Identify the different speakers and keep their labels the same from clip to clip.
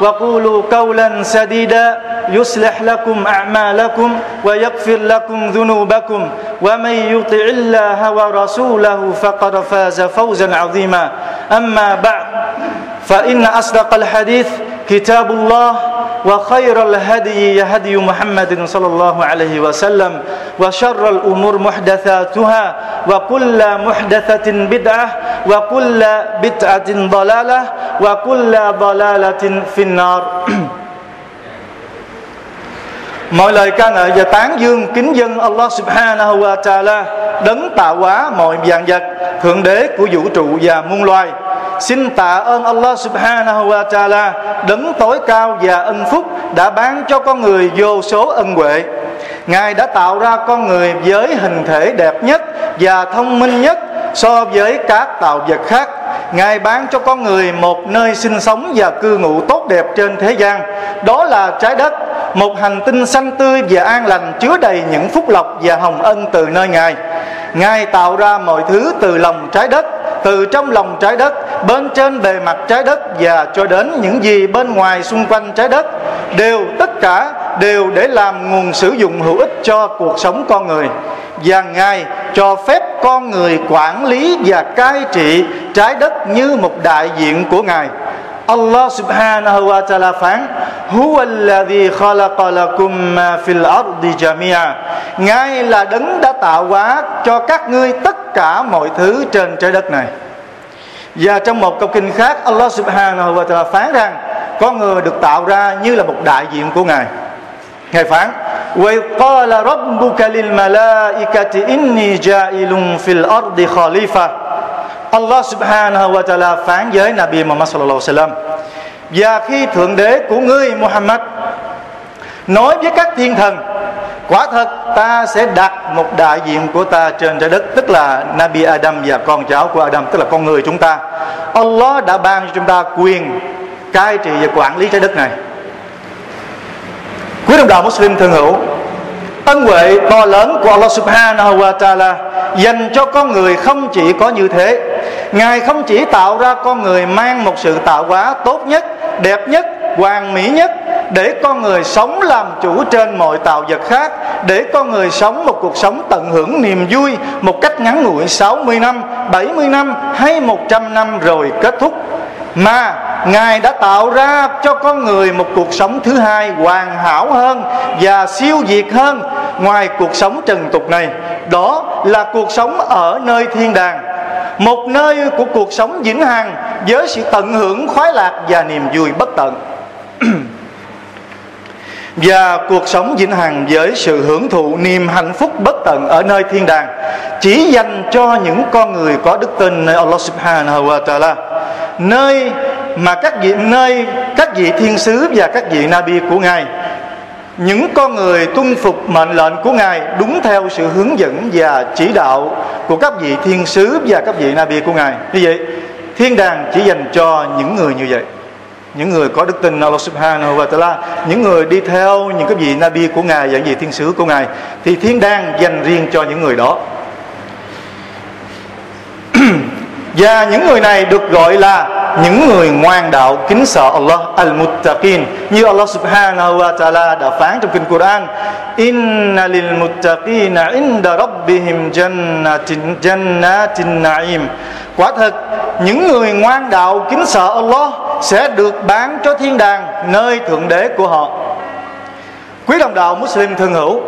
Speaker 1: وقولوا قولا سديدا. يصلح لكم أعمالكم ويغفر لكم ذنوبكم. ومن يطع الله ورسوله فقد فاز فوزا عظيما. أما بعد فإن أصدق الحديث كتاب الله وخير الهدي هدي محمد صلى الله عليه وسلم وشر الأمور محدثاتها وكل محدثة بدعة wa kulla bid'atin dalalah, wa kulla dalalatin finnar. Mọi lời ca ngợi và tán dương kính dân Allah subhanahu wa ta'ala Đấng tạo hóa mọi vạn vật, Thượng đế của vũ trụ và muôn loài. Xin tạ ơn Allah subhanahu wa ta'ala Đấng tối cao và ân phúc Đã ban cho con người vô số ân huệ. Ngài đã tạo ra con người với hình thể đẹp nhất và thông minh nhất so với các tạo vật khác Ngài ban cho con người một nơi sinh sống và cư ngụ tốt đẹp trên thế gian. Đó là trái đất Một hành tinh xanh tươi và an lành chứa đầy những phúc lộc và hồng ân từ nơi Ngài. Ngài tạo ra mọi thứ từ lòng trái đất Từ trong lòng trái đất, bên trên bề mặt trái đất Và cho đến những gì bên ngoài xung quanh trái đất. Đều tất cả đều để làm nguồn sử dụng hữu ích cho cuộc sống con người. Và Ngài cho phép con người quản lý và cai trị trái đất như một đại diện của Ngài. Allah subhanahu wa ta'ala phán, Huwa alladhi khalaqa lakum ma fil ardi jamia. Ngài là đấng đã tạo hóa cho các ngươi tất cả mọi thứ trên trái đất này. Và trong một câu kinh khác, Allah subhanahu wa ta'ala phán rằng, Con người được tạo ra như là một đại diện của Ngài. Ngài phán وَإِذْ قَالَ رَبُّكَ لِلْمَلَائِكَةِ إِنِّي جَائِلٌ فِي الْأَرْضِ خَلِيفَةً Allah subhanahu wa ta'ala phán với Nabi Muhammad sallallahu alaihi wasallam Và khi Thượng Đế của ngươi Muhammad Nói với các thiên thần Quả thật ta sẽ đặt một đại diện của ta trên trái đất Tức là Nabi Adam và con cháu của Adam Tức là con người chúng ta Allah đã ban cho chúng ta quyền cai trị và quản lý trái đất này Quý đồng đạo Muslim thương hữu Ân huệ to lớn của Allah subhanahu wa ta'ala Dành cho con người không chỉ có như thế. Ngài không chỉ tạo ra con người mang một sự tạo hóa tốt nhất Đẹp nhất, hoàn mỹ nhất Để con người sống làm chủ trên mọi tạo vật khác Để con người sống một cuộc sống tận hưởng niềm vui Một cách ngắn ngủi 60 năm, 70 năm hay 100 năm rồi kết thúc. Mà Ngài đã tạo ra cho con người một cuộc sống thứ hai hoàn hảo hơn và siêu việt hơn ngoài cuộc sống trần tục này. Đó là cuộc sống ở nơi thiên đàng. Một nơi của cuộc sống vĩnh hằng với sự tận hưởng khoái lạc và niềm vui bất tận. và cuộc sống vĩnh hằng với sự hưởng thụ niềm hạnh phúc bất tận ở nơi thiên đàng chỉ dành cho những con người có đức tin nơi Allah Subhanahu wa Taala nơi mà các vị, nơi các vị thiên sứ và các vị nabi của ngài. Những con người tuân phục mệnh lệnh của ngài đúng theo sự hướng dẫn và chỉ đạo của các vị thiên sứ và các vị nabi của ngài. Như vậy, thiên đàng chỉ dành cho những người như vậy. Những người có đức tin Allah Subhanahu wa Taala, những người đi theo những cái vị Nabi của ngài và vị thiên sứ của ngài, thì thiên đàng dành riêng cho những người đó. Và những người này được gọi là những người ngoan đạo kính sợ Allah al-muttaqin, như Allah subhanahu wa ta'ala đã phán trong kinh Quran. Inna lil muttaqina inda rabbihim jannatin jannatin na'im. Quả thật, những người ngoan đạo kính sợ Allah sẽ được bán cho thiên đàng, nơi thượng đế của họ. Quý đồng đạo Muslim thân hữu,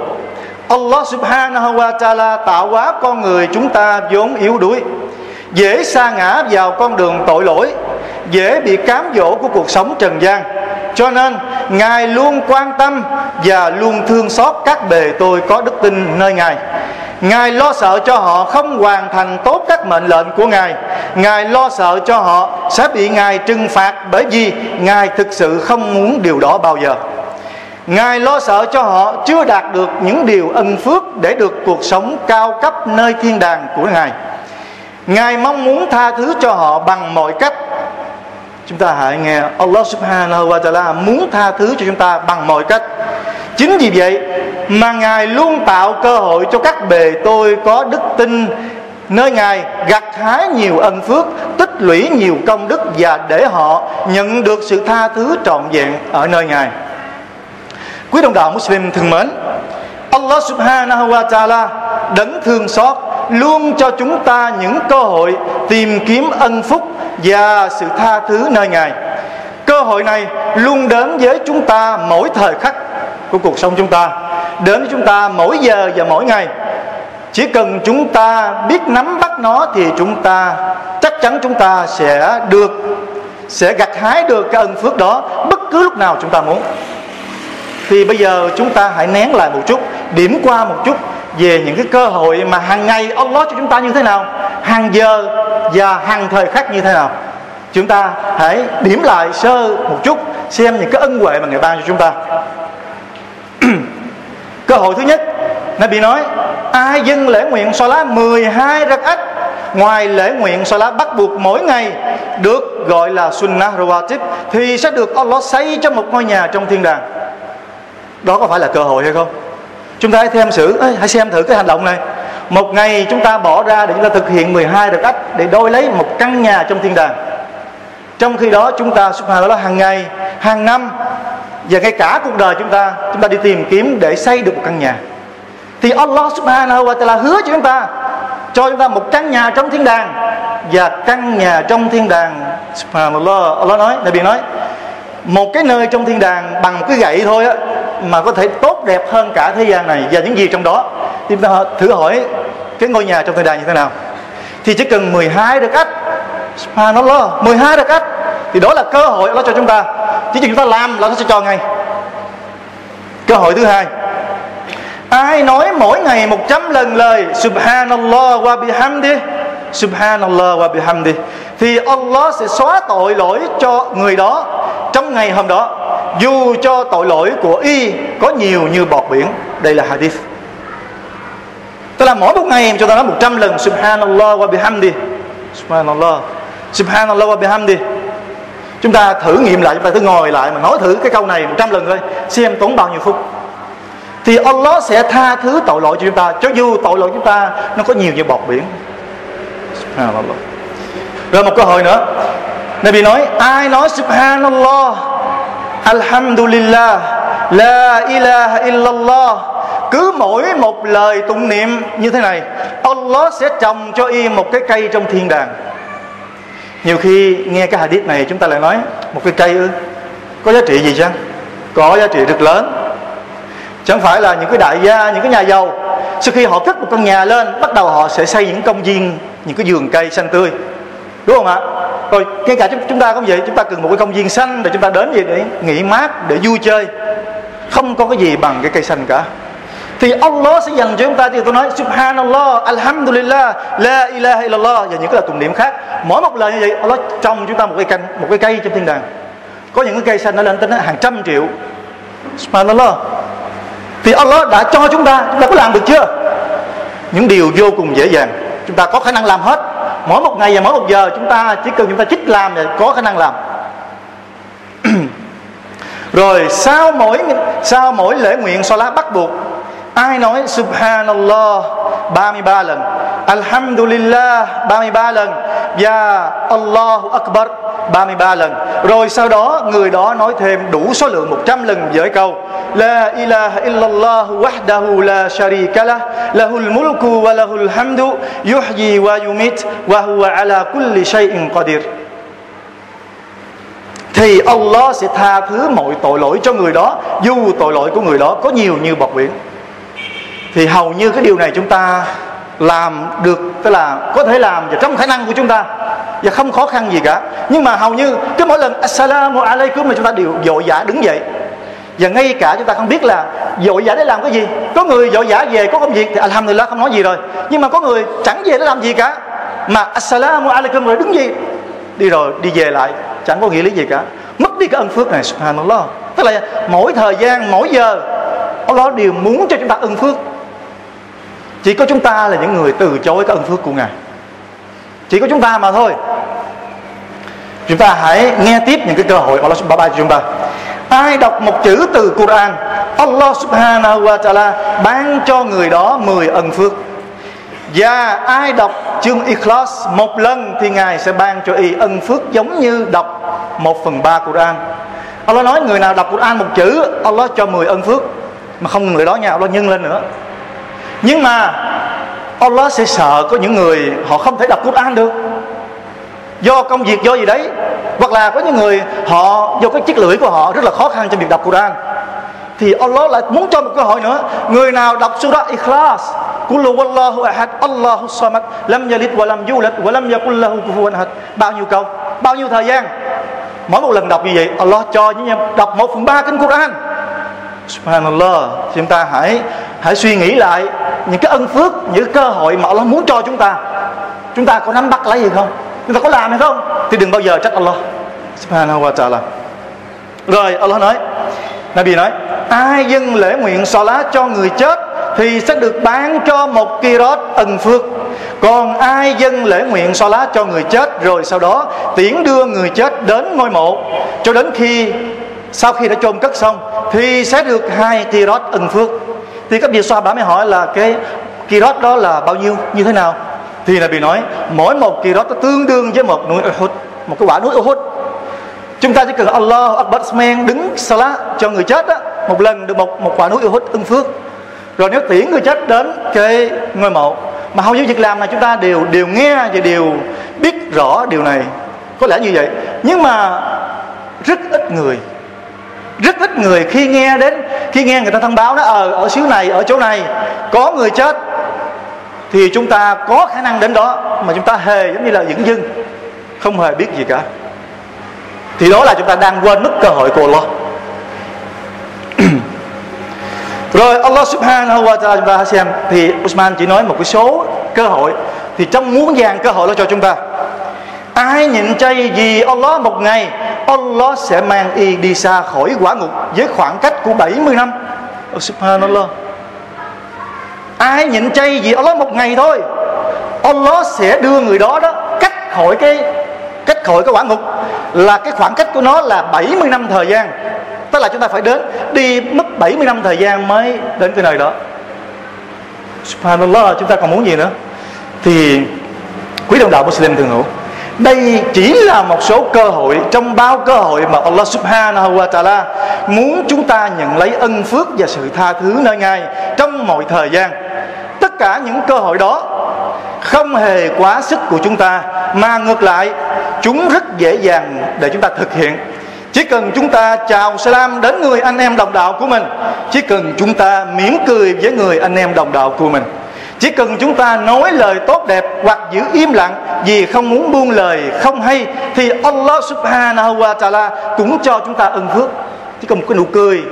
Speaker 1: Allah subhanahu wa ta'ala tạo hóa con người chúng ta vốn yếu đuối dễ sa ngã vào con đường tội lỗi, dễ bị cám dỗ của cuộc sống trần gian. Cho nên, ngài luôn quan tâm và luôn thương xót các bề tôi có đức tin nơi ngài. Ngài lo sợ cho họ không hoàn thành tốt các mệnh lệnh của ngài. Ngài lo sợ cho họ sẽ bị ngài trừng phạt bởi vì ngài thực sự không muốn điều đó bao giờ. Ngài lo sợ cho họ chưa đạt được những điều ân phước để được cuộc sống cao cấp nơi thiên đàng của Ngài. Ngài mong muốn tha thứ cho họ bằng mọi cách. Chúng ta hãy nghe Allah subhanahu wa ta'ala muốn tha thứ cho chúng ta bằng mọi cách. Chính vì vậy mà Ngài luôn tạo cơ hội cho các bề tôi có đức tin nơi Ngài gặt hái nhiều ân phước, tích lũy nhiều công đức và để họ nhận được sự tha thứ trọn vẹn ở nơi Ngài. Quý đồng đạo Muslim thân mến Allah subhanahu wa ta'ala đấng thương xót luôn cho chúng ta những cơ hội tìm kiếm ân phúc và sự tha thứ nơi Ngài. Cơ hội này luôn đến với chúng ta mỗi thời khắc của cuộc sống chúng ta, đến với chúng ta mỗi giờ và mỗi ngày. Chỉ cần chúng ta biết nắm bắt nó thì chúng ta chắc chắn chúng ta sẽ được sẽ gặt hái được cái ân phước đó bất cứ lúc nào chúng ta muốn thì bây giờ chúng ta hãy nén lại một chút điểm qua một chút về những cái cơ hội mà hàng ngày Allah cho chúng ta như thế nào, hàng giờ và hàng thời khắc như thế nào. Chúng ta hãy điểm lại sơ một chút, xem những cái ân huệ mà người ban cho chúng ta. Cơ hội thứ nhất, Nabi nói, ai dâng lễ nguyện so lá 12 rắc ách ngoài lễ nguyện so lá bắt buộc mỗi ngày được gọi là sunnah rawatib, thì sẽ được Allah xây cho một ngôi nhà trong thiên đàng. Đó có phải là cơ hội hay không? Chúng ta hãy thêm sự hãy xem thử cái hành động này. Một ngày chúng ta bỏ ra để chúng ta thực hiện 12 được ách để đôi lấy một căn nhà trong thiên đàng. Trong khi đó chúng ta, subhanallah, hàng ngày, hàng năm và ngay cả cuộc đời chúng ta chúng ta đi tìm kiếm để xây được một căn nhà. Thì Allah subhanahu wa ta'ala hứa cho chúng ta, cho chúng ta một căn nhà trong thiên đàng và căn nhà trong thiên đàng. Subhanallah, Allah nói, Nabi nói, một cái nơi trong thiên đàng bằng một cái gậy thôi á mà có thể tốt đẹp hơn cả thế gian này và những gì trong đó. Thì ta thử hỏi cái ngôi nhà trong thời đại như thế nào? Thì chỉ cần 12 được cách. À, Subhanallah 12 được cách. Thì đó là cơ hội nó cho chúng ta. Chỉ cần chúng ta làm là nó sẽ cho ngay. Cơ hội thứ hai. Ai nói mỗi ngày 100 lần lời, Subhanallah wa bihamdi Subhanallah wa bihamdi thì Allah sẽ xóa tội lỗi cho người đó trong ngày hôm đó dù cho tội lỗi của y có nhiều như bọt biển, đây là hadith. Tức là mỗi một ngày cho ta nói 100 lần, subhanallah wa bihamdi. Subhanallah. Subhanallah wa bihamdi. Chúng ta thử nghiệm lại, chúng ta cứ ngồi lại mà nói thử cái câu này 100 lần thôi, xem tốn bao nhiêu phút. Thì Allah sẽ tha thứ tội lỗi cho chúng ta, cho dù tội lỗi chúng ta nó có nhiều như bọt biển. Subhanallah. Rồi một câu hỏi nữa. Nabi nói, ai nói subhanallah Alhamdulillah La ilaha illallah. Cứ mỗi một lời tụng niệm như thế này Allah sẽ trồng cho y một cái cây trong thiên đàng. Nhiều khi nghe cái hadith này chúng ta lại nói Một cái cây ư? Có giá trị gì chăng? Có giá trị rất lớn. Chẳng phải là những cái đại gia, những cái nhà giàu Sau khi họ thức một căn nhà lên Bắt đầu họ sẽ xây những công viên Những cái vườn cây xanh tươi. Đúng không ạ? Rồi ngay cả chúng ta cũng vậy chúng ta cần một cái công viên xanh để chúng ta đến vậy để nghỉ mát để vui chơi không có cái gì bằng cái cây xanh cả thì Allah sẽ dành cho chúng ta thì tôi nói Subhanallah, Alhamdulillah, La ilaha illallah và những cái lời tụng niệm khác. Mỗi một lời như vậy Allah trồng chúng ta một cây canh, một cái cây trong thiên đàng. Có những cái cây xanh nó lên tới hàng trăm triệu. Subhanallah. Thì Allah đã cho chúng ta, chúng ta có làm được chưa? Những điều vô cùng dễ dàng. Chúng ta có khả năng làm hết mỗi một ngày và mỗi một giờ chúng ta chỉ cần chúng ta chích làm thì có khả năng làm. Rồi sau mỗi sau mỗi lễ nguyện so lá bắt buộc ai nói subhanallah 33 lần? Alhamdulillah 33 lần. Và allahu akbar 33 lần. Rồi sau đó người đó nói thêm đủ số lượng 100 lần với câu, La ilaha illallah wahdahu la sharika lah, lahul mulku wa lahul hamdu, yuhyi wa yumit, wa huwa ala kulli shay'in qadir. Thì Allah sẽ tha thứ mọi tội lỗi cho người đó, dù tội lỗi của người đó có nhiều như bọt biển thì hầu như cái điều này chúng ta làm được, tức là có thể làm và trong khả năng của chúng ta và không khó khăn gì cả. Nhưng mà hầu như cứ mỗi lần assalamu alaikum mà chúng ta đều vội vã đứng dậy. Và ngay cả chúng ta không biết là vội vã để làm cái gì. Có người vội vã về, có công việc thì alhamdulillah không nói gì rồi. Nhưng mà có người chẳng về để làm gì cả. Mà assalamu alaikum rồi đứng gì đi rồi, đi về lại, chẳng có nghĩa lý gì cả. Mất đi cái ân phước này, subhanallah. Tức là mỗi thời gian, mỗi giờ, Allah đều muốn cho chúng ta ân phước chỉ có chúng ta là những người từ chối cái ân phước của ngài. Chỉ có chúng ta mà thôi. Chúng ta hãy nghe tiếp những cái cơ hội Allah subhanahu cho chúng ta. Ai đọc một chữ từ Quran, Allah subhanahu wa ta'ala ban cho người đó 10 ân phước. Và ai đọc chương Ikhlas một lần thì Ngài sẽ ban cho y ân phước giống như đọc một phần ba Quran. Allah nói người nào đọc Quran một chữ, Allah cho 10 ân phước. Mà không người đó nha, Allah nhân lên nữa nhưng mà Allah sẽ sợ có những người họ không thể đọc Quran được. Do công việc, do gì đấy, hoặc là có những người họ, do cái chiếc lưỡi của họ rất là khó khăn trong việc đọc Quran, thì Allah lại muốn cho một cơ hội nữa. Người nào đọc surah Ikhlas Kullu wallahu ahad, Allahu samad, Lam yalid wa lam yulad Wa lam yakul lahu kufuwan ahad. Bao nhiêu câu, Bao nhiêu thời gian? Mỗi một lần đọc như vậy, Allah cho những đọc một phần ba kinh Quran. Subhanallah, Chúng ta hãy hãy suy nghĩ lại Những cái ân phước, Những cơ hội mà Allah muốn cho chúng ta. Chúng ta có nắm bắt lấy gì không? Chúng ta có làm hay không? Thì đừng bao giờ trách Allah. Subhanahu wa ta'ala. Rồi, Allah nói, Nabi nói, Ai dâng lễ nguyện lá cho người chết Thì sẽ được bán cho một kirot ân phước. Còn ai dâng lễ nguyện lá cho người chết Rồi sau đó tiễn đưa người chết đến ngôi mộ. Cho đến khi, sau khi đã chôn cất xong thì sẽ được hai kirot ân phước thì các vị xoa bà mới hỏi là cái kirot đó là bao nhiêu, như thế nào? Thì là bị nói, mỗi một kirot nó tương đương với một núi Uhud, một cái quả núi Uhud. Chúng ta chỉ cần Allah Akbar men đứng salat cho người chết á, một lần được một một quả núi Uhud ưng phước. Rồi nếu tiễn người chết đến cái ngôi mộ, mà hầu như việc làm này chúng ta đều đều nghe và đều biết rõ điều này. Có lẽ như vậy. Nhưng mà rất ít người rất ít người khi nghe đến khi nghe người ta thông báo đó ở ờ, ở xứ này ở chỗ này có người chết thì chúng ta có khả năng đến đó mà chúng ta hề giống như là dững dưng không hề biết gì cả. Thì đó là chúng ta đang quên mất cơ hội của Allah. Rồi Allah subhanahu wa ta'ala chúng ta xem thì Usman chỉ nói một cái số cơ hội thì trong muốn vàng cơ hội đó cho chúng ta ai nhịn chay vì Allah một ngày Allah sẽ mang y đi xa khỏi quả ngục với khoảng cách của 70 năm. Oh, Subhanallah. Ai nhịn chay vì Allah một ngày thôi Allah sẽ đưa người đó đó cách khỏi cái cách khỏi cái quả ngục. Là cái khoảng cách của nó là 70 năm thời gian. Tức là chúng ta phải đến đi mất 70 năm thời gian mới đến cái nơi đó. Subhanallah chúng ta còn muốn gì nữa? Thì quý đồng đạo Muslim thường hữu đây chỉ là một số cơ hội, trong bao cơ hội mà Allah subhanahu wa ta'ala muốn chúng ta nhận lấy ân phước và sự tha thứ nơi Ngài trong mọi thời gian. Tất cả những cơ hội đó không hề quá sức của chúng ta, mà ngược lại, chúng rất dễ dàng để chúng ta thực hiện chỉ cần chúng ta chào salam đến người anh em đồng đạo của mình, chỉ cần chúng ta mỉm cười với người anh em đồng đạo của mình chỉ cần chúng ta nói lời tốt đẹp hoặc giữ im lặng vì không muốn buông lời không hay thì Allah subhanahu wa ta'ala cũng cho chúng ta ân phước. Chỉ cần một cái nụ cười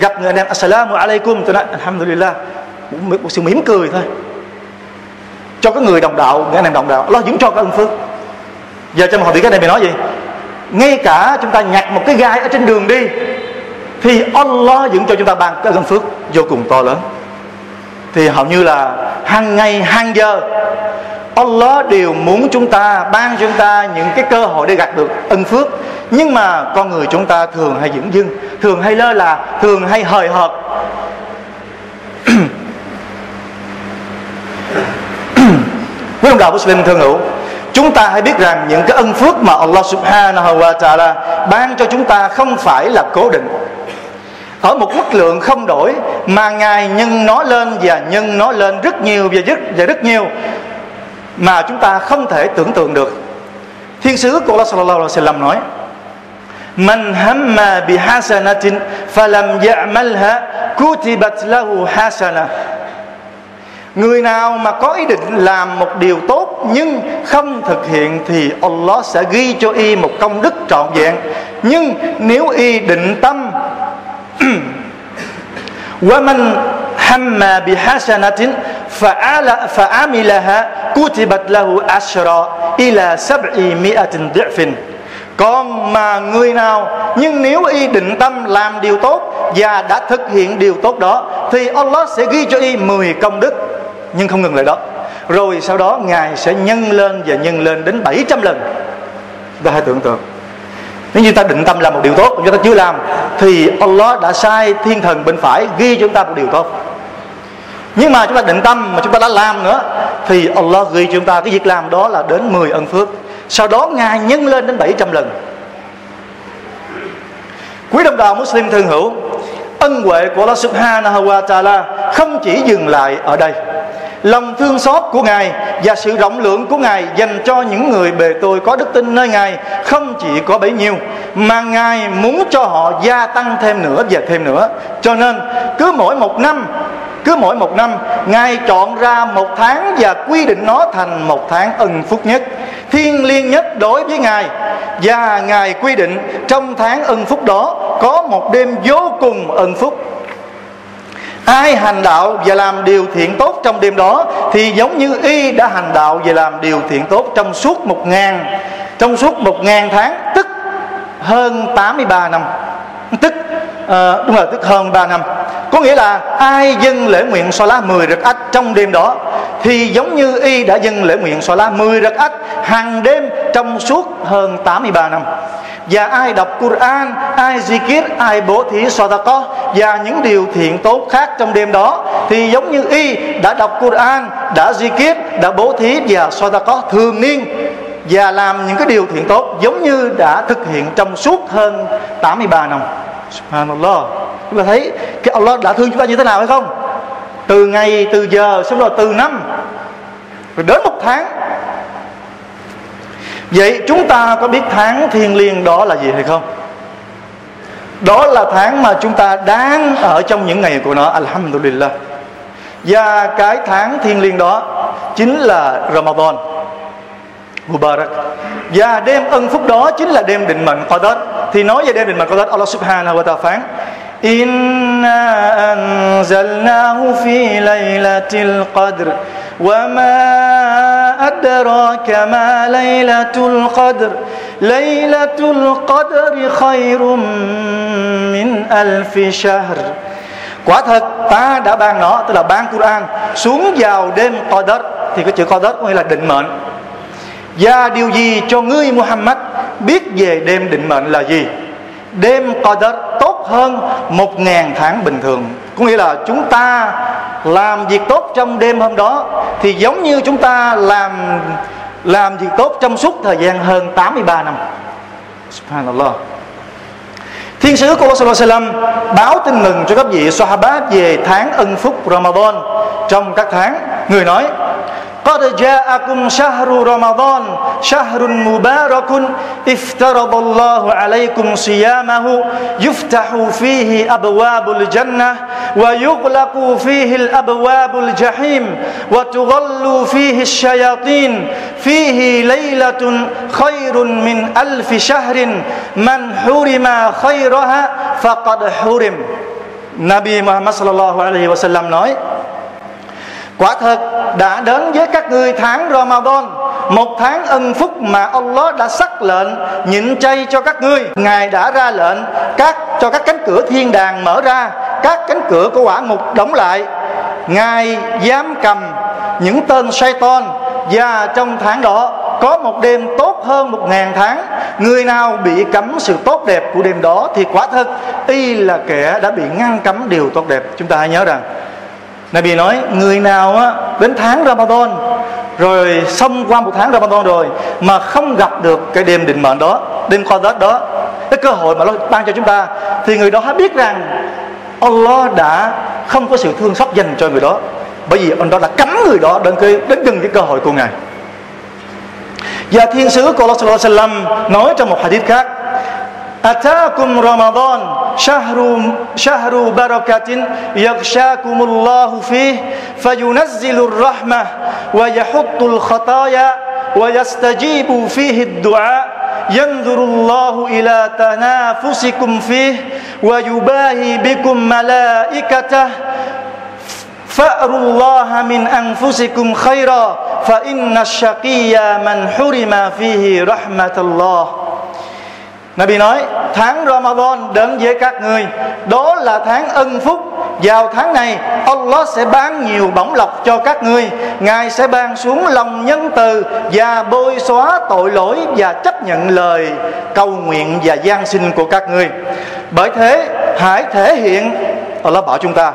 Speaker 1: gặp người anh em assalamu alaikum tôi nói alhamdulillah một, một sự mỉm cười thôi. Cho cái người đồng đạo người anh em đồng đạo Allah vẫn cho cái ân phước. Giờ trong hội thủy cái này mày nói gì? Ngay cả chúng ta nhặt một cái gai ở trên đường đi thì Allah vẫn cho chúng ta ban cái ân phước vô cùng to lớn thì hầu như là hàng ngày hàng giờ, Allah đều muốn chúng ta, ban cho chúng ta những cái cơ hội để gặt được ân phước. Nhưng mà con người chúng ta thường hay dưỡng dưng, thường hay lơ là, thường hay hời hợt. Quý ông đạo Muslim thương hữu chúng ta hãy biết rằng những cái ân phước mà Allah subhanahu wa ta'ala ban cho chúng ta không phải là cố định ở một mức lượng không đổi mà ngài nhân nó lên và nhân nó lên rất nhiều và rất và rất nhiều mà chúng ta không thể tưởng tượng được thiên sứ của Allah sallallahu alaihi wasallam nói, Man hamma bi hasanatin falam ya'malha kutibat lahu hasana Người nào mà có ý định làm một điều tốt nhưng không thực hiện thì Allah sẽ ghi cho y một công đức trọn vẹn. Nhưng nếu y định tâm ومن هم بحسنة فعل فعملها كتبت له عشرة إلى سبعمائة ضعف còn mà người nào nhưng nếu y định tâm làm điều tốt và đã thực hiện điều tốt đó thì Allah sẽ ghi cho y 10 công đức nhưng không ngừng lại đó rồi sau đó ngài sẽ nhân lên và nhân lên đến 700 lần ta hãy tưởng tượng nếu như ta định tâm làm một điều tốt, chúng ta chưa làm, thì Allah đã sai thiên thần bên phải ghi cho chúng ta một điều tốt. Nhưng mà chúng ta định tâm mà chúng ta đã làm nữa, thì Allah ghi cho chúng ta cái việc làm đó là đến 10 ân phước. Sau đó ngài nhân lên đến 700 lần. Quý đồng bào Muslim thân hữu, ân huệ của Allah Subhanahu wa Taala không chỉ dừng lại ở đây lòng thương xót của ngài và sự rộng lượng của ngài dành cho những người bề tôi có đức tin nơi ngài không chỉ có bấy nhiêu, mà ngài muốn cho họ gia tăng thêm nữa và thêm nữa. Cho nên, cứ mỗi một năm, cứ mỗi một năm, ngài chọn ra một tháng và quy định nó thành một tháng ân phúc nhất thiên liêng nhất đối với ngài. Và ngài quy định trong tháng ân phúc đó có một đêm vô cùng ân phúc ai hành đạo và làm điều thiện tốt trong đêm đó thì giống như y đã hành đạo và làm điều thiện tốt trong suốt một ngàn trong suốt một ngàn tháng tức hơn 83 năm. Tức uh, đúng là tức hơn 3 năm. Có nghĩa là ai dâng lễ nguyện so lá 10 rực ách trong đêm đó thì giống như y đã dâng lễ nguyện so lá 10 rực ách hàng đêm trong suốt hơn 83 năm và ai đọc Quran, ai zikir, ai bố thí sadaqah và những điều thiện tốt khác trong đêm đó thì giống như y đã đọc Quran, đã zikir, đã bố thí và sadaqah thường niên và làm những cái điều thiện tốt giống như đã thực hiện trong suốt hơn 83 năm. Subhanallah. Chúng ta thấy cái Allah đã thương chúng ta như thế nào hay không? Từ ngày, từ giờ, xong rồi từ năm rồi đến một tháng Vậy chúng ta có biết tháng thiên liêng đó là gì hay không? Đó là tháng mà chúng ta đang ở trong những ngày của nó, Alhamdulillah. Và cái tháng thiên liêng đó Chính là Ramadan, Mubarak. Và đêm ân phúc đó chính là đêm định mệnh Qadar. Thì nói về đêm định mệnh Qadar, Allah subhanahu wa ta'ala phán Inna anzalnahu fi laylatil qadr وما أدراك ما ليلة القدر ليلة القدر خير من ألف شهر Quả thật ta đã ban nó Tức là ban Quran Xuống vào đêm Qadr Thì cái chữ Qadr có nghĩa là định mệnh Và điều gì cho ngươi Muhammad Biết về đêm định mệnh là gì Đêm Qadr tốt hơn Một ngàn tháng bình thường. Có nghĩa là chúng ta làm việc tốt trong đêm hôm đó thì giống như chúng ta làm làm việc tốt trong suốt thời gian hơn 83 năm. Subhanallah. Thiên sứ của Allah báo tin mừng cho các vị Sahaba về tháng ân phúc Ramadan. Trong các tháng, người nói قد جاءكم شهر رمضان شهر مبارك افترض الله عليكم صيامه يفتح فيه أبواب الجنة ويغلق فيه الأبواب الجحيم وتغل فيه الشياطين فيه ليلة خير من ألف شهر من حرم خيرها فقد حرم. Nabi Muhammad sallallahu alaihi wasallam nói Quả thật, đã đến với các ngươi tháng Ramadan, Một tháng ân phúc mà Allah đã sắc lệnh, nhịn chay cho các ngươi. Ngài đã ra lệnh, các, cho các cánh cửa thiên đàng mở ra, Các cánh cửa của quả ngục đóng lại. Ngài dám cầm những tên Satan, Và trong tháng đó, có một đêm tốt hơn một ngàn tháng. Người nào bị cấm sự tốt đẹp của đêm đó Thì quả thật, y là kẻ đã bị ngăn cấm điều tốt đẹp. Chúng ta hãy nhớ rằng Nabi nói người nào á, đến tháng Ramadan rồi xong qua một tháng Ramadan rồi mà không gặp được cái đêm định mệnh đó đêm Qadr đó cái cơ hội mà nó ban cho chúng ta thì người đó hãy biết rằng Allah đã không có sự thương xót dành cho người đó. Bởi vì ông đó đã cấm người đó đến cái đến gần cái cơ hội của ngài. Và thiên sứ của Allah nói trong một hadith khác أتاكم رمضان شهر شهر بركة يغشاكم الله فيه فينزل الرحمة ويحط الخطايا ويستجيب فيه الدعاء ينظر الله إلى تنافسكم فيه ويباهي بكم ملائكته فأروا الله من أنفسكم خيرا فإن الشقي من حرم فيه رحمة الله Nabi nói tháng Ramadan đến với các ngươi. Đó là tháng ân phúc. Vào tháng này Allah sẽ ban nhiều bổng lộc cho các ngươi. Ngài sẽ ban xuống lòng nhân từ Và bôi xóa tội lỗi Và chấp nhận lời cầu nguyện và gian sinh của các ngươi. Bởi thế hãy thể hiện Allah bảo chúng ta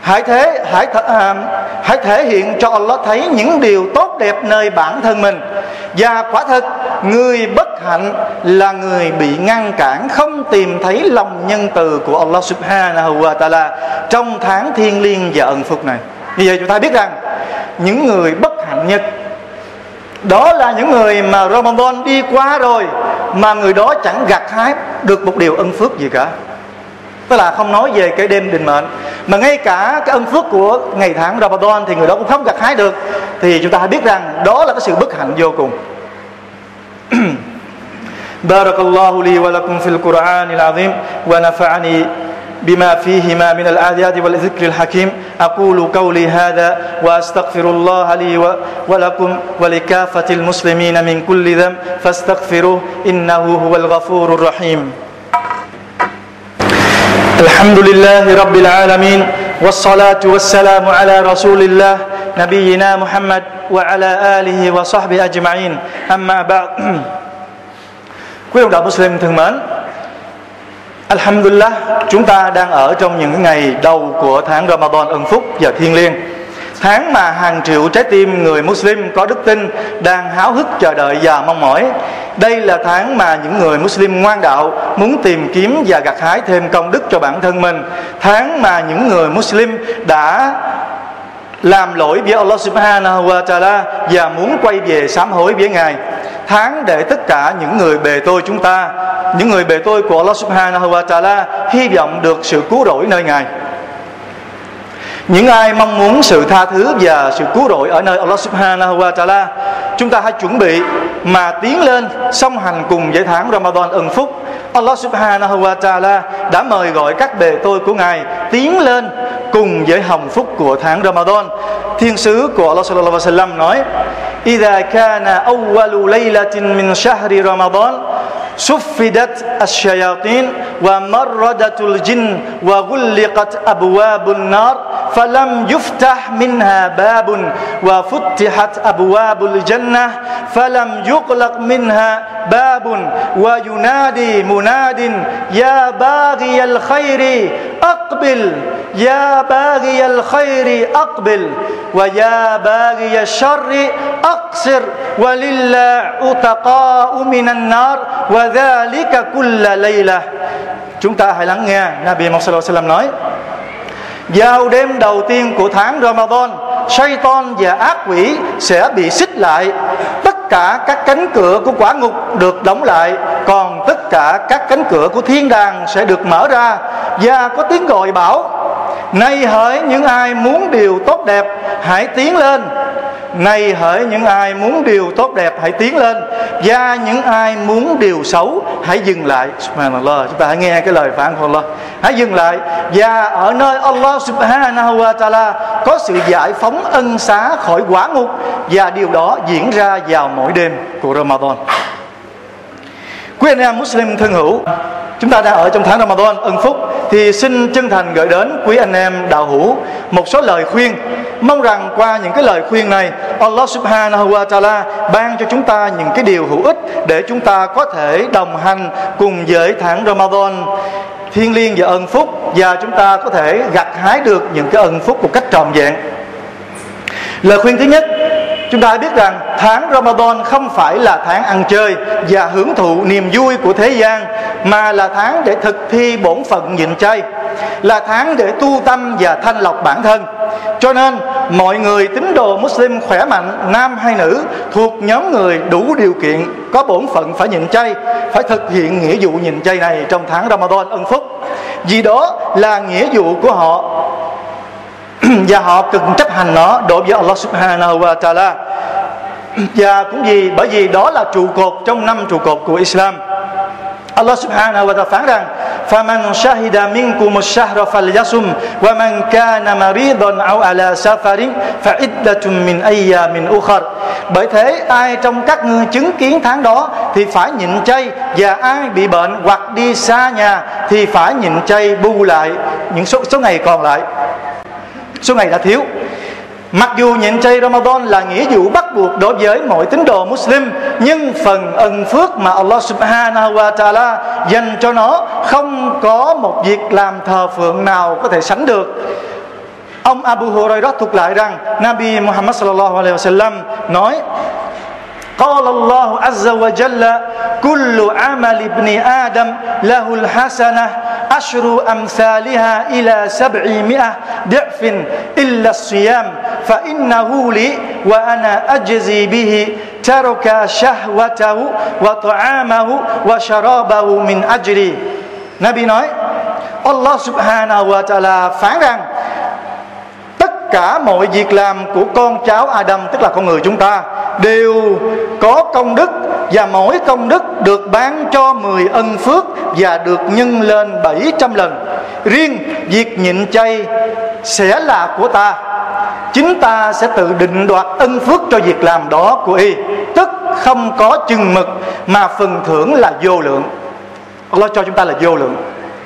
Speaker 1: hãy thế hãy th- à, hãy thể hiện cho Allah thấy những điều tốt đẹp nơi bản thân mình và quả thật, người bất hạnh là người bị ngăn cản không tìm thấy lòng nhân từ của Allah subhanahu wa ta'ala trong tháng thiên liêng và ân phục này. Như vậy chúng ta biết rằng, những người bất hạnh nhất, đó là những người mà Ramadan đi qua rồi mà người đó chẳng gặt hái được một điều ân phước gì cả tức là không nói về cái đêm định mệnh mà ngay cả cái ân phước của ngày tháng Ramadan thì người đó cũng không gặt hái được thì chúng ta biết rằng đó là cái sự bất hạnh vô cùng بارك الله لي ولكم في القرآن العظيم ونفعني بما فيهما من الآيات والذكر الحكيم أقول قولي هذا وأستغفر الله لي ولكم ولكافة المسلمين من كل ذنب فاستغفروه إنه هو الغفور الرحيم الحمد لله رب العالمين والصلاة والسلام على رسول الله نبينا محمد وعلى آله وصحبه أجمعين أما بعد Quý đồng đạo Muslim thân mến Alhamdulillah Chúng ta đang ở trong những ngày đầu của tháng Ramadan ân phúc và thiên liêng Tháng mà hàng triệu trái tim người Muslim có đức tin đang háo hức chờ đợi và mong mỏi. Đây là tháng mà những người Muslim ngoan đạo muốn tìm kiếm và gặt hái thêm công đức cho bản thân mình. Tháng mà những người Muslim đã làm lỗi với Allah Subhanahu wa Taala và muốn quay về sám hối với Ngài. Tháng để tất cả những người bề tôi chúng ta, những người bề tôi của Allah Subhanahu wa Taala hy vọng được sự cứu rỗi nơi Ngài Những ai mong muốn sự tha thứ và sự cứu rỗi ở nơi Allah Subhanahu wa Taala, chúng ta hãy chuẩn bị mà tiến lên song hành cùng với tháng Ramadan ân phúc. Allah Subhanahu wa Taala đã mời gọi các bề tôi của Ngài tiến lên cùng với hồng phúc của tháng Ramadan. Thiên sứ của Allah Sallallahu Alaihi Wasallam nói: "Idha kana awwalu laylatin min shahri Ramadan" سفدت الشياطين ومردت الجن وغلقت أبواب النار فلم يفتح منها باب وفتحت أبواب الجنة فلم يغلق منها باب وينادي مناد يا باغي الخير أقبل يا باغي الخير أقبل ويا باغي الشر أقصر ولله أتقاء من النار وذلك كل ليلة. Chúng ta hãy lắng nghe Nabi Muhammad nói. Vào đêm đầu tiên của tháng Ramadan Satan và ác quỷ sẽ bị xích lại. Tất cả các cánh cửa của quả ngục được đóng lại, Còn tất cả các cánh cửa của thiên đàng sẽ được mở ra. Và có tiếng gọi bảo nay hỡi những ai muốn điều tốt đẹp, Hãy tiến lên này hỡi những ai muốn điều tốt đẹp hãy tiến lên. Và những ai muốn điều xấu hãy dừng lại. Subhanallah, chúng ta hãy nghe cái lời phán của Allah. Hãy dừng lại. Và ở nơi Allah subhanahu wa ta'ala có sự giải phóng ân xá khỏi quả ngục và điều đó diễn ra vào mỗi đêm của Ramadan. Quý anh em Muslim thân hữu, chúng ta đang ở trong tháng Ramadan, ân phúc. Thì xin chân thành gửi đến quý anh em đạo hữu một số lời khuyên mong rằng qua những cái lời khuyên này Allah subhanahu wa ta'ala ban cho chúng ta những cái điều hữu ích để chúng ta có thể đồng hành cùng với tháng Ramadan thiên liêng và ân phúc và chúng ta có thể gặt hái được những cái ân phúc một cách trọn vẹn lời khuyên thứ nhất Chúng ta biết rằng tháng Ramadan không phải là tháng ăn chơi và hưởng thụ niềm vui của thế gian mà là tháng để thực thi bổn phận nhịn chay, là tháng để tu tâm và thanh lọc bản thân. Cho nên, mọi người tín đồ Muslim khỏe mạnh, nam hay nữ, thuộc nhóm người đủ điều kiện, có bổn phận phải nhịn chay, phải thực hiện nghĩa vụ nhịn chay này trong tháng Ramadan ân phúc. Vì đó là nghĩa vụ của họ. Và họ cần chấp hành nó đối với Allah Subhanahu wa Taala. Và cũng vì, bởi vì đó là trụ cột trong năm trụ cột của Islam. Allah subhanahu wa ta'ala phán rằng faman syahida minkum asy-syahra falyasum wa man kana maridan aw ala safarin fa iddatun bởi thế, ai trong các ngươi chứng kiến tháng đó thì phải nhịn chay và ai bị bệnh hoặc đi xa nhà thì phải nhịn chay bù lại những số số ngày còn lại. Số ngày đã thiếu. Mặc dù nhịn chay Ramadan là nghĩa vụ bắt buộc đối với mọi tín đồ Muslim Nhưng phần ân phước mà Allah subhanahu wa ta'ala dành cho nó Không có một việc làm thờ phượng nào có thể sánh được Ông Abu Hurairah thuật lại rằng Nabi Muhammad sallallahu alaihi wasallam nói قال الله عز وجل كل عمل ابن آدم له الحسنة ashru أمثالها إلى sab'i mi'ah di'fin illa siyam fa innahu li wa ana ajzi bihi taraka shahwatahu wa ta'amahu wa sharabahu min ajri Nabi nói Allah subhanahu wa ta'ala phán rằng, tất cả mọi việc làm của con cháu Adam, tức là con người chúng ta, đều có công đức và mỗi công đức được bán cho 10 ân phước và được nhân lên 700 lần. Riêng việc nhịn chay sẽ là của ta. Chính ta sẽ tự định đoạt ân phước cho việc làm đó của y. Tức không có chừng mực, mà phần thưởng là vô lượng. Allah cho chúng ta là vô lượng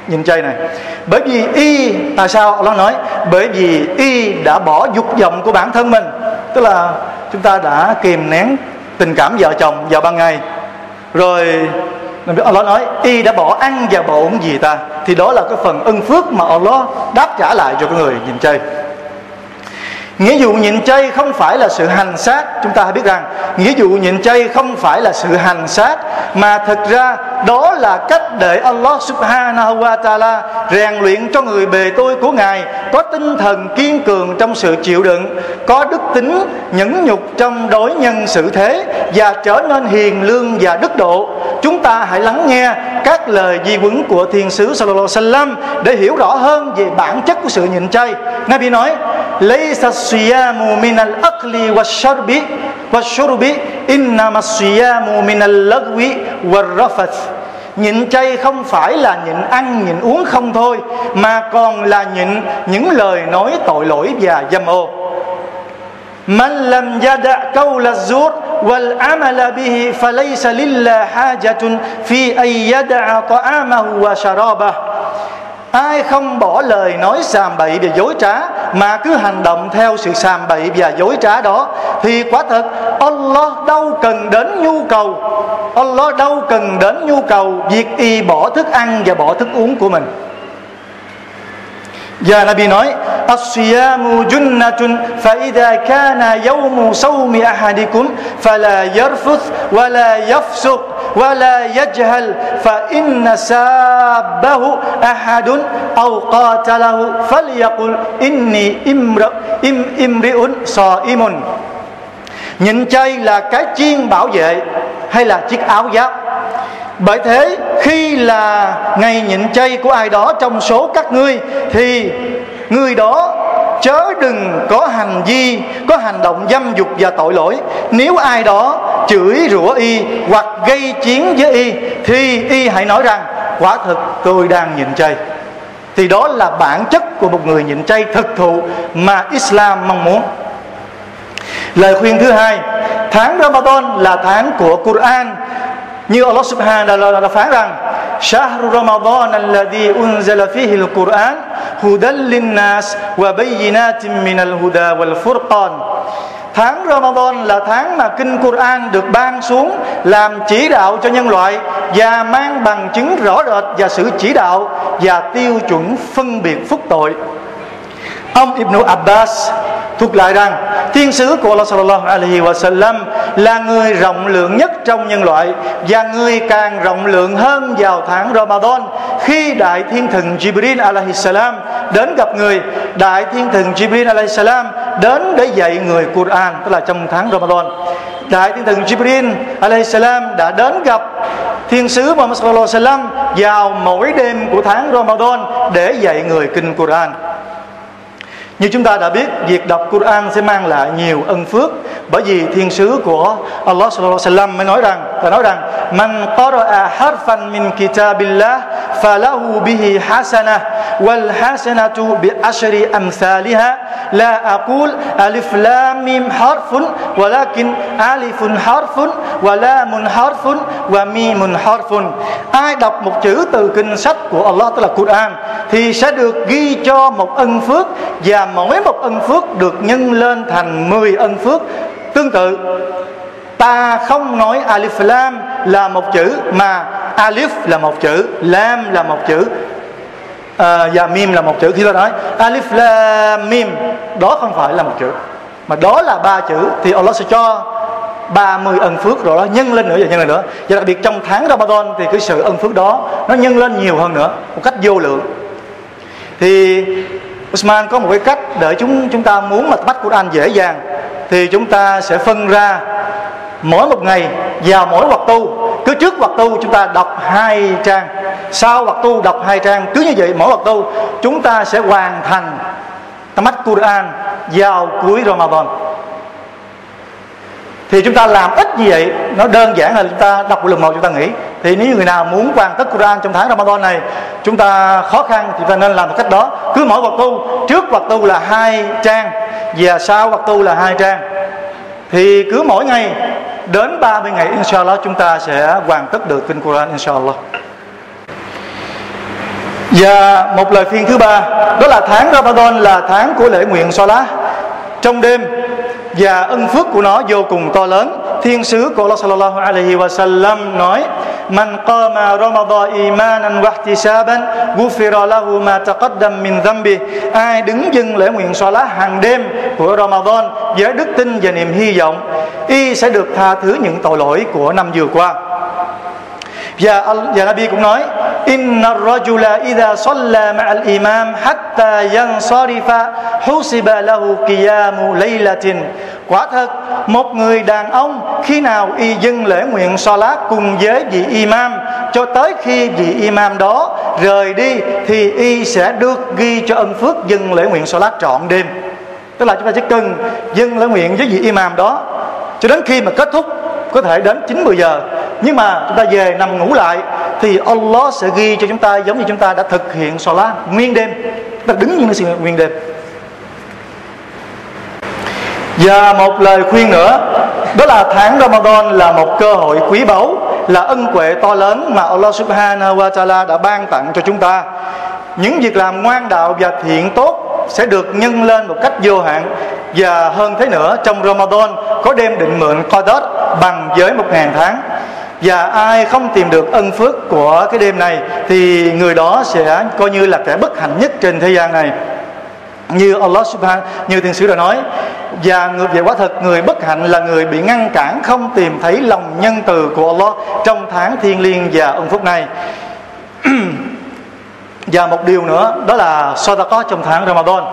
Speaker 1: nhìn chay này bởi vì y, tại sao Allah nói bởi vì y đã bỏ dục vọng của bản thân mình tức là chúng ta đã kìm nén tình cảm vợ chồng vào ban ngày. Rồi, Allah nói, y đã bỏ ăn và bỏ uống gì ta? Thì đó là cái phần ân phước mà Allah đáp trả lại cho cái người nhìn chơi. Nghĩa vụ nhịn chay không phải là sự hành sát Chúng ta hãy biết rằng, Nghĩa vụ nhịn chay không phải là sự hành sát Mà thực ra đó là cách để Allah subhanahu wa ta'ala Rèn luyện cho người bề tôi của Ngài, Có tinh thần kiên cường trong sự chịu đựng, Có đức tính nhẫn nhục trong đối nhân xử thế Và trở nên hiền lương và đức độ. Chúng ta hãy lắng nghe các lời di huấn của Thiên sứ Sallallahu Alaihi Wasallam Để hiểu rõ hơn về bản chất của sự nhịn chay. Nabi nói Laysa siyamu min al-aqli wash-sharbi wash-shurbi innama siyamu min al-lagwi war-rafath Nhịn chay không phải là nhịn ăn, nhịn uống không thôi Mà còn là nhịn những lời nói tội lỗi và dâm ô من لم يدع قول الزور والعمل به فليس لله حاجة في أن يدع طعامه وشرابه Ai không bỏ lời nói sàm bậy và dối trá, Mà cứ hành động theo sự sàm bậy và dối trá đó, Thì quả thật, Allah đâu cần đến nhu cầu. Allah đâu cần đến nhu cầu Việc y bỏ thức ăn và bỏ thức uống của mình. Và Nabi nói الصيام جنة فإذا كان يوم صوم أحدكم فلا يرفث ولا يفسق ولا يجهل فإن سابه أحد أو قاتله فليقل إني امرئ صائم Nhịn chay là cái chiên bảo vệ hay là chiếc áo giáp Bởi thế khi là ngày nhịn chay của ai đó trong số các ngươi Thì người đó, chớ đừng có hành vi, có hành động dâm dục và tội lỗi. Nếu ai đó chửi rủa y hoặc gây chiến với y, thì y hãy nói rằng, quả thực tôi đang nhịn chay. Thì đó là bản chất của một người nhịn chay thực thụ mà Islam mong muốn. Lời khuyên thứ hai, tháng Ramadan là tháng của Quran. Như Allah Subhanahu wa ta'ala phán rằng, Shahru Ramadan alladhi unzala fihi al-Qur'an. هدى للناس وبينات من الهدى والفرقان Tháng Ramadan là tháng mà Kinh Quran được ban xuống làm chỉ đạo cho nhân loại và mang bằng chứng rõ rệt và sự chỉ đạo và tiêu chuẩn phân biệt phúc tội. Ông Ibn Abbas thuật lại rằng, thiên sứ của Allah sallallahu alaihi wasallam là người rộng lượng nhất trong nhân loại và người càng rộng lượng hơn vào tháng Ramadan, khi đại thiên thần Jibril alaihi salam đến gặp người. Đại thiên thần Jibril alaihi salam đến để dạy người Quran, tức là trong tháng Ramadan. Đại thiên thần Jibril alaihi salam đã đến gặp thiên sứ Muhammad sallallahu alaihi wasallam vào mỗi đêm của tháng Ramadan để dạy người kinh Quran như chúng ta đã biết, việc đọc Quran sẽ mang lại nhiều ân phước bởi vì thiên sứ của Allah sallallahu alaihi wasallam mới nói rằng và nói rằng man qara'a harfan min kitabillah falahu bihi hasana wal hasanatu bi ashri amsalha la aqul alif lam mim harfun walakin alifun harfun wa lamun harfun wa mimun harfun. Ai đọc một chữ từ kinh sách của Allah tức là Quran thì sẽ được ghi cho một ân phước và mỗi một ân phước được nhân lên thành 10 ân phước. Tương tự ta không nói alif lam là một chữ mà alif là một chữ lam là một chữ à, và mim là một chữ. Khi ta nói alif lam mim đó không phải là một chữ mà đó là ba chữ thì Allah sẽ cho 30 ân phước rồi đó nhân lên nữa và nhân lên nữa. Và đặc biệt trong tháng Ramadan thì cái sự ân phước đó nó nhân lên nhiều hơn nữa một cách vô lượng. Thì Usman có một cái cách để chúng chúng ta muốn mà bắt Quran dễ dàng, thì chúng ta sẽ phân ra mỗi một ngày vào mỗi hoặc tu. Cứ trước hoặc tu chúng ta đọc hai trang, sau hoặc tu đọc hai trang, cứ như vậy mỗi hoặc tu, chúng ta sẽ hoàn thành mắt Quran vào cuối Ramadan thì chúng ta làm ít như vậy? Nó đơn giản là chúng ta đọc một lần một chúng ta nghĩ. Thì nếu người nào muốn hoàn tất Quran trong tháng Ramadan này, chúng ta khó khăn thì ta nên làm một cách đó. Cứ mỗi vật tu, trước vật tu là hai trang và sau vật tu là hai trang. Thì cứ mỗi ngày, đến 30 ngày, inshallah, chúng ta sẽ hoàn tất được kinh Quran, inshallah. Và một lời khuyên thứ ba, đó là tháng Ramadan là tháng của lễ nguyện Salah trong đêm và ân phước của nó vô cùng to lớn. Thiên sứ của Allah sallallahu alaihi wa sallam nói, man qama ramadan imanan wa ihtisaban, ghufira lahu ma taqaddam min dhanbi. Ai đứng dâng lễ nguyện salat hàng đêm của Ramadan với đức tin và niềm hy vọng, y sẽ được tha thứ những tội lỗi của năm vừa qua. Và và Nabi cũng nói إن الرجل إذا صلى مع الإمام حتى ينصرف حسب له قيام ليلة quả thật, một người đàn ông khi nào y dâng lễ nguyện salat cùng với vị imam, cho tới khi vị imam đó rời đi thì y sẽ được ghi cho ân phước dâng lễ nguyện salat trọn đêm. Tức là chúng ta chỉ cần dâng lễ nguyện với vị imam đó cho đến khi mà kết thúc, có thể đến 9 10 giờ. Nhưng mà chúng ta về nằm ngủ lại thì Allah sẽ ghi cho chúng ta giống như chúng ta đã thực hiện salat nguyên đêm. Ta đứng như sự nguyên đêm. Và một lời khuyên nữa, đó là tháng Ramadan là một cơ hội quý báu, là ân huệ to lớn mà Allah Subhanahu wa Taala đã ban tặng cho chúng ta. Những việc làm ngoan đạo và thiện tốt sẽ được nhân lên một cách vô hạn. Và hơn thế nữa, trong Ramadan có đêm định mượn Qadar bằng với một ngàn tháng và ai không tìm được ân phước của cái đêm này, thì người đó sẽ coi như là kẻ bất hạnh nhất trên thế gian này. Như Allah Subhanahu như thiên sứ đã nói, và người về quả thật người bất hạnh là người bị ngăn cản không tìm thấy lòng nhân từ của Allah trong tháng thiên liêng và ân phúc này. Và một điều nữa, đó là sadaqah trong tháng Ramadan.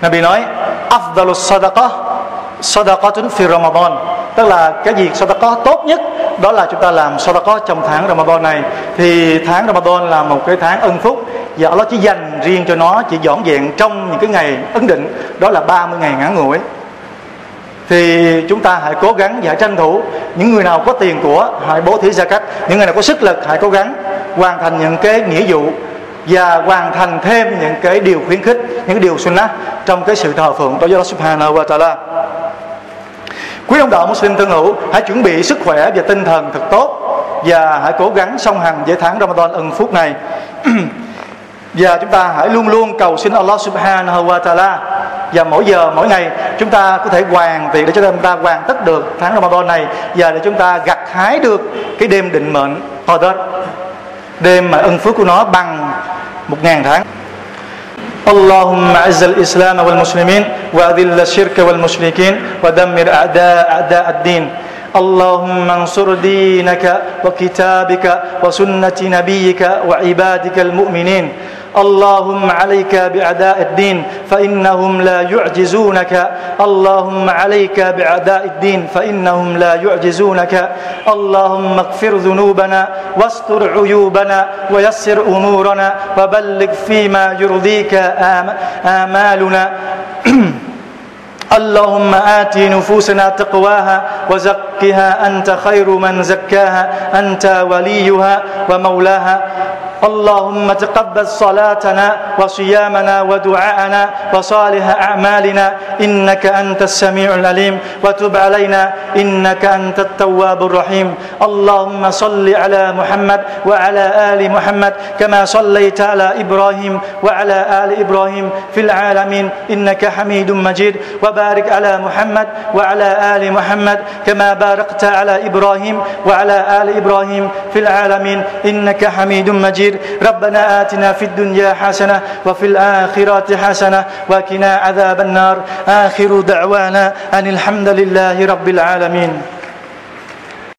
Speaker 1: Nabi nói afdalus sadaqah sadaqatun fi Ramadan tức là cái việc có tốt nhất, đó là chúng ta làm sadaqah trong tháng Ramadan này. Thì tháng Ramadan là một cái tháng ân phúc và Allah chỉ dành riêng cho nó, chỉ dọn dẹn trong những cái ngày ấn định, đó là 30 ngày ngắn ngủi. Thì chúng ta hãy cố gắng và hãy tranh thủ. Những người nào có tiền của, hãy bố thí gia cách những người nào có sức lực, hãy cố gắng hoàn thành những cái nghĩa vụ và hoàn thành thêm những cái điều khuyến khích, những cái điều sunnah trong cái sự thờ phượng. Đối với Allah Subhanahu wa Taala quý ông đạo Muslim thân hữu, hãy chuẩn bị sức khỏe và tinh thần thật tốt và hãy cố gắng song hành với tháng Ramadan ân phúc này. Và chúng ta hãy luôn luôn cầu xin Allah Subhanahu wa Taala và mỗi giờ, mỗi ngày, chúng ta có thể hoàn thiện để cho chúng ta hoàn tất được tháng Ramadan này và để chúng ta gặt hái được cái đêm định mệnh Qadr đêm mà ân phước của nó bằng một ngàn tháng. اللهم اعز الإسلام والمسلمين واذل الشرك والمشركين ودمر أعداء أعداء الدين. اللهم انصر دينك وكتابك وسنة نبيك وعبادك المؤمنين. اللهم عليك بأعداء الدين فإنهم لا يعجزونك. اللهم عليك بأعداء الدين فإنهم لا يعجزونك. اللهم اغفر ذنوبنا واستر عيوبنا ويسر أمورنا وبلغ فيما يرضيك آمالنا. اللهم آت نفوسنا تقواها وزكها أنت خير من زكاها. أنت وليها ومولاها. اللهم تقبل صلاتنا وصيامنا ودعاءنا وصالح أعمالنا إنك أنت السميع العليم وتب علينا إنك أنت التواب الرحيم اللهم صل على محمد وعلى آل محمد كما صليت على إبراهيم وعلى آل إبراهيم في العالمين إنك حميد مجيد وبارك على محمد وعلى آل محمد كما باركت على إبراهيم وعلى آل إبراهيم في العالمين إنك حميد مجيد بصير ربنا آتنا في الدنيا حسنة وفي الآخرة حسنة وقنا عذاب النار. آخر دعوانا أن الحمد لله رب العالمين.